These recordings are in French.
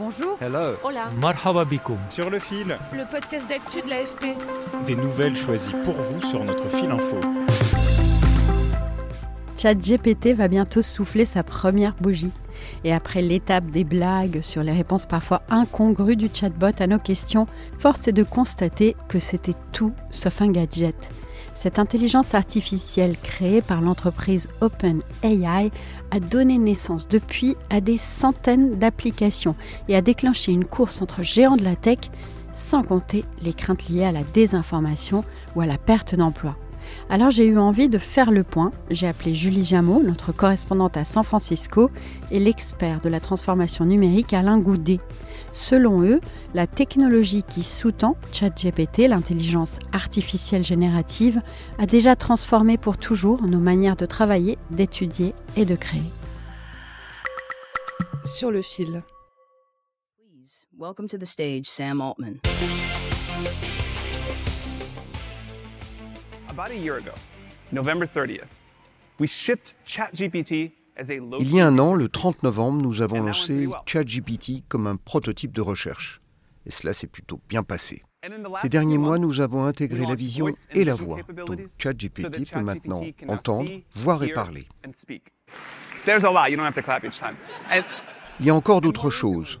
Bonjour. Hello. Hola. Marhaba bikoum. Sur le fil, Le podcast d'actu de l'AFP. des nouvelles choisies pour vous sur notre fil info. ChatGPT va bientôt souffler sa première bougie. Et après l'étape des blagues sur les réponses parfois incongrues du chatbot à nos questions, force est de constater que c'était tout sauf un gadget. Cette intelligence artificielle créée par l'entreprise OpenAI a donné naissance depuis à des centaines d'applications et a déclenché une course entre géants de la tech, sans compter les craintes liées à la désinformation ou à la perte d'emploi. Alors j'ai eu envie de faire le point. J'ai appelé Julie Jameau, notre correspondante à San Francisco, et l'expert de la transformation numérique Alain Goudet. Selon eux, la technologie qui sous-tend ChatGPT, l'intelligence artificielle générative, a déjà transformé pour toujours nos manières de travailler, d'étudier et de créer. Sur le fil. Please welcome to the stage Sam Altman. About a year ago, November 30th, we shipped ChatGPT as a low Il y a un an, le 30 novembre, nous avons lancé ChatGPT comme un prototype de recherche. Et cela s'est plutôt bien passé. Ces derniers mois, nous avons intégré la vision et la voix. Donc ChatGPT peut maintenant entendre, voir et parler. There's a lot, you don't have to clap each time. And Il y a encore d'autres choses.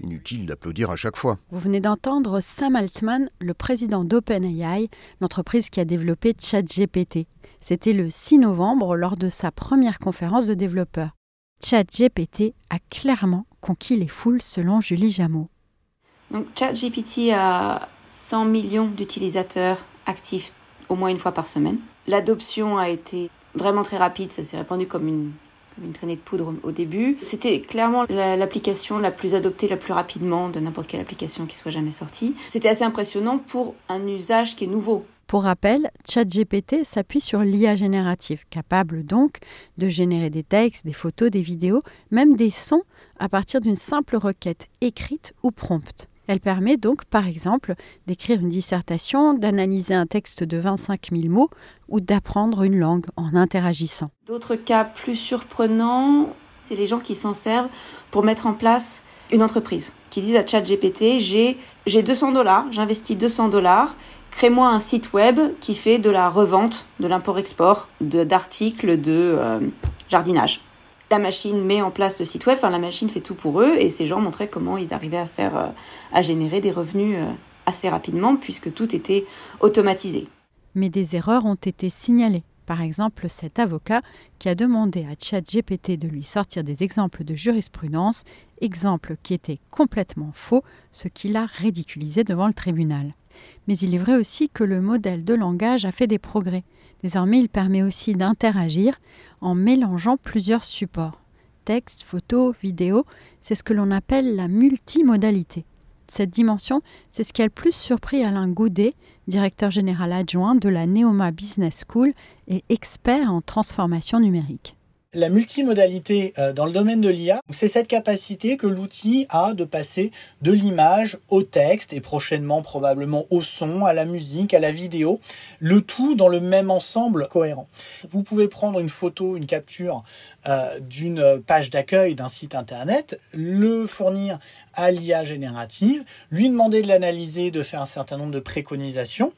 Inutile d'applaudir à chaque fois. Vous venez d'entendre Sam Altman, le président d'OpenAI, l'entreprise qui a développé ChatGPT. C'était le 6 novembre lors de sa première conférence de développeurs. ChatGPT a clairement conquis les foules selon Julie Jameau. Donc ChatGPT a 100 millions d'utilisateurs actifs au moins une fois par semaine. L'adoption a été vraiment très rapide, ça s'est répandu comme une, comme une traînée de poudre au début. C'était clairement la- l'application la plus adoptée la plus rapidement de n'importe quelle application qui soit jamais sortie. C'était assez impressionnant pour un usage qui est nouveau. Pour rappel, ChatGPT s'appuie sur l'IA générative, capable donc de générer des textes, des photos, des vidéos, même des sons à partir d'une simple requête écrite ou prompte. Elle permet donc, par exemple, d'écrire une dissertation, d'analyser un texte de 25 000 mots ou d'apprendre une langue en interagissant. D'autres cas plus surprenants, c'est les gens qui s'en servent pour mettre en place une entreprise, qui disent à ChatGPT, j'ai j'ai 200 dollars, j'investis 200 dollars, crée-moi un site web qui fait de la revente, de l'import-export, de- d'articles de, euh, jardinage. La machine met en place le site web, enfin la machine fait tout pour eux, et ces gens montraient comment ils arrivaient à faire, euh, à générer des revenus euh, assez rapidement, puisque tout était automatisé. Mais des erreurs ont été signalées. Par exemple, cet avocat qui a demandé à ChatGPT de lui sortir des exemples de jurisprudence, exemples qui étaient complètement faux, ce qui l'a ridiculisé devant le tribunal. Mais il est vrai aussi que le modèle de langage a fait des progrès. Désormais, il permet aussi d'interagir en mélangeant plusieurs supports. Texte, photo, vidéo, c'est ce que l'on appelle la multimodalité. Cette dimension, c'est ce qui a le plus surpris Alain Goudet, directeur général adjoint de la Neoma Business School et expert en transformation numérique. La multimodalité euh, dans le domaine de l'IA, c'est cette capacité que l'outil a de passer de l'image au texte et prochainement probablement au son, à la musique, à la vidéo, le tout dans le même ensemble cohérent. Vous pouvez prendre une photo, une capture euh, d'une page d'accueil d'un site internet, le fournir à l'IA générative, lui demander de l'analyser, de faire un certain nombre de préconisations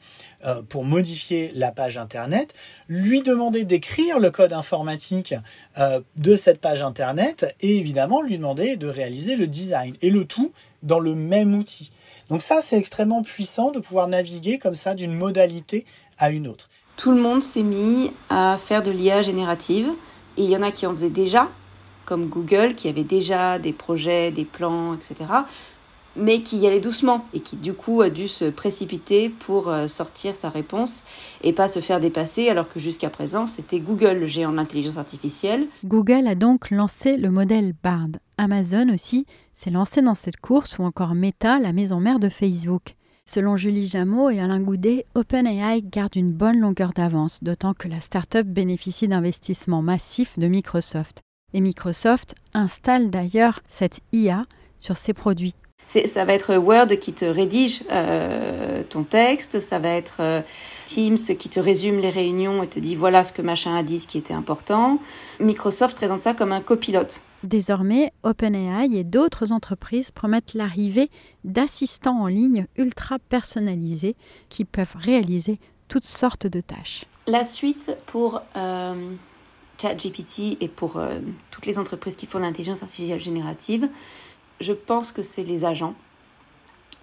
euh, pour modifier la page internet, lui demander d'écrire le code informatique euh, de cette page internet et évidemment lui demander de réaliser le design et le tout dans le même outil. Donc ça c'est extrêmement puissant de pouvoir naviguer comme ça d'une modalité à une autre. tout le monde s'est mis à faire de l'IA générative. Et il y en a qui en faisaient déjà, comme Google, qui avait déjà des projets, des plans, etc. mais qui y allait doucement et qui du coup a dû se précipiter pour euh, sortir sa réponse et pas se faire dépasser alors que jusqu'à présent c'était Google le géant de l'intelligence artificielle. Google a donc lancé le modèle Bard. Amazon aussi s'est lancé dans cette course ou encore Meta, la maison mère de Facebook. Selon Julie Jameau et Alain Goudet, OpenAI garde une bonne longueur d'avance, d'autant que la start-up bénéficie d'investissements massifs de Microsoft. Et Microsoft installe d'ailleurs cette IA sur ses produits ça va être Word qui te rédige euh, ton texte, ça va être euh, Teams qui te résume les réunions et te dit voilà ce que machin a dit, ce qui était important. Microsoft présente ça comme un copilote. Désormais, OpenAI et d'autres entreprises promettent l'arrivée d'assistants en ligne ultra personnalisés qui peuvent réaliser toutes sortes de tâches. La suite pour euh, ChatGPT et pour toutes les entreprises qui font l'intelligence artificielle générative, je pense que c'est les agents,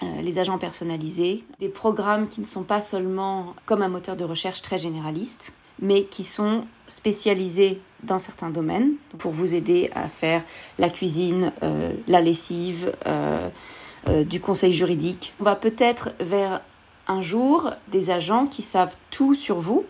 euh, les agents personnalisés, des programmes qui ne sont pas seulement comme un moteur de recherche très généraliste, mais qui sont spécialisés dans certains domaines pour vous aider à faire la cuisine, euh, la lessive, euh, du conseil juridique. On va peut-être vers un jour des agents qui savent tout sur vous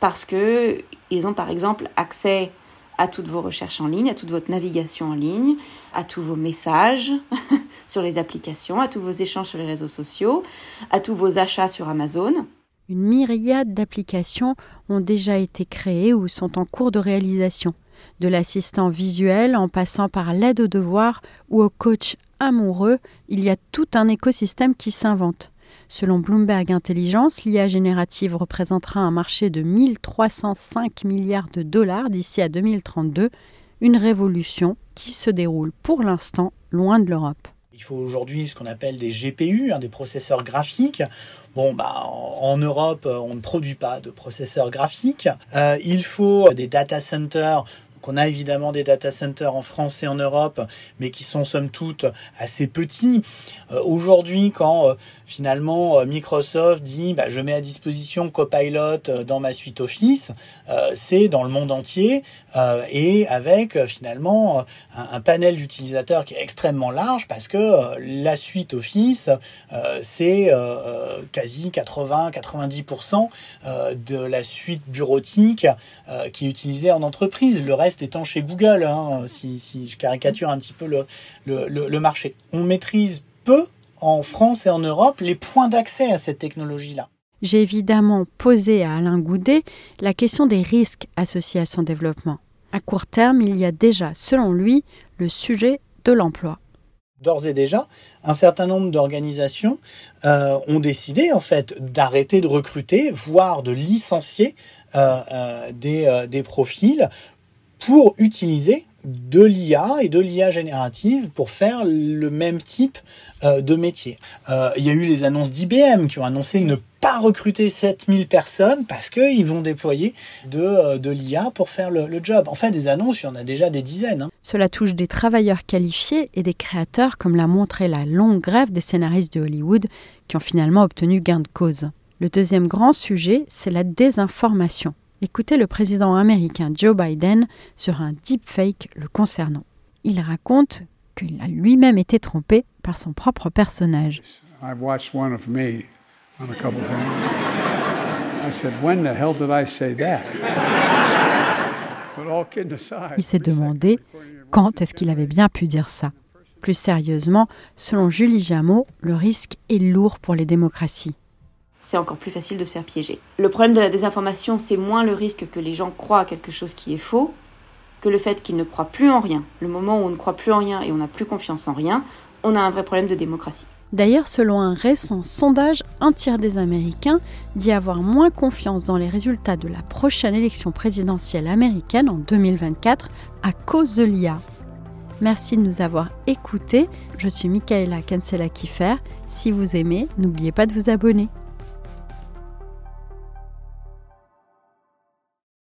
parce que ils ont par exemple accès à toutes vos recherches en ligne, à toute votre navigation en ligne, à tous vos messages sur les applications, à tous vos échanges sur les réseaux sociaux, à tous vos achats sur Amazon. Une myriade d'applications ont déjà été créées ou sont en cours de réalisation, de l'assistant visuel en passant par l'aide aux devoirs ou au coach amoureux, il y a tout un écosystème qui s'invente. Selon Bloomberg Intelligence, l'IA générative représentera un marché de 1305 milliards de dollars d'ici à 2032, une révolution qui se déroule pour l'instant loin de l'Europe. Il faut aujourd'hui ce qu'on appelle des GPU, hein, des processeurs graphiques. Bon, bah, en, Europe, on ne produit pas de processeurs graphiques. Euh, il faut des data centers qu'on a évidemment des data centers en France et en Europe, mais qui sont somme toute assez petits. Euh, aujourd'hui, quand euh, finalement euh, Microsoft dit bah, je mets à disposition Copilot dans ma suite Office, c'est dans le monde entier et avec finalement un, panel d'utilisateurs qui est extrêmement large parce que la suite Office, c'est quasi 80-90% de la suite bureautique qui est utilisée en entreprise. Le reste étant chez Google, hein, si, je caricature un petit peu le, le marché. On maîtrise peu en France et en Europe les points d'accès à cette technologie-là. J'ai évidemment posé à Alain Goudet la question des risques associés à son développement. À court terme, il y a déjà, selon lui, le sujet de l'emploi. D'ores et déjà, un certain nombre d'organisations euh, ont décidé en fait d'arrêter de recruter, voire de licencier euh, euh, des, des profils pour utiliser de l'IA et de l'IA générative pour faire le même type euh, de métier. Euh, il y a eu les annonces d'IBM qui ont annoncé ne pas recruter 7000 personnes parce qu'ils vont déployer de, euh, l'IA pour faire le, job. En fait, des annonces, il y en a déjà des dizaines. Hein. Cela touche des travailleurs qualifiés et des créateurs, comme l'a montré la longue grève des scénaristes de Hollywood qui ont finalement obtenu gain de cause. Le deuxième grand sujet, c'est la désinformation. Écoutez le président américain Joe Biden sur un deepfake le concernant. Il raconte qu'il a lui-même été trompé par son propre personnage. Il s'est demandé quand est-ce qu'il avait bien pu dire ça. Plus sérieusement, selon Julie Jameau, le risque est lourd pour les démocraties c'est encore plus facile de se faire piéger. Le problème de la désinformation, c'est moins le risque que les gens croient à quelque chose qui est faux que le fait qu'ils ne croient plus en rien. Le moment où on ne croit plus en rien et on n'a plus confiance en rien, on a un vrai problème de démocratie. D'ailleurs, selon un récent sondage, un tiers des Américains dit avoir moins confiance dans les résultats de la prochaine élection présidentielle américaine en 2024 à cause de l'IA. Merci de nous avoir écoutés. Je suis Michaela Kansela Kiffer. Si vous aimez, n'oubliez pas de vous abonner.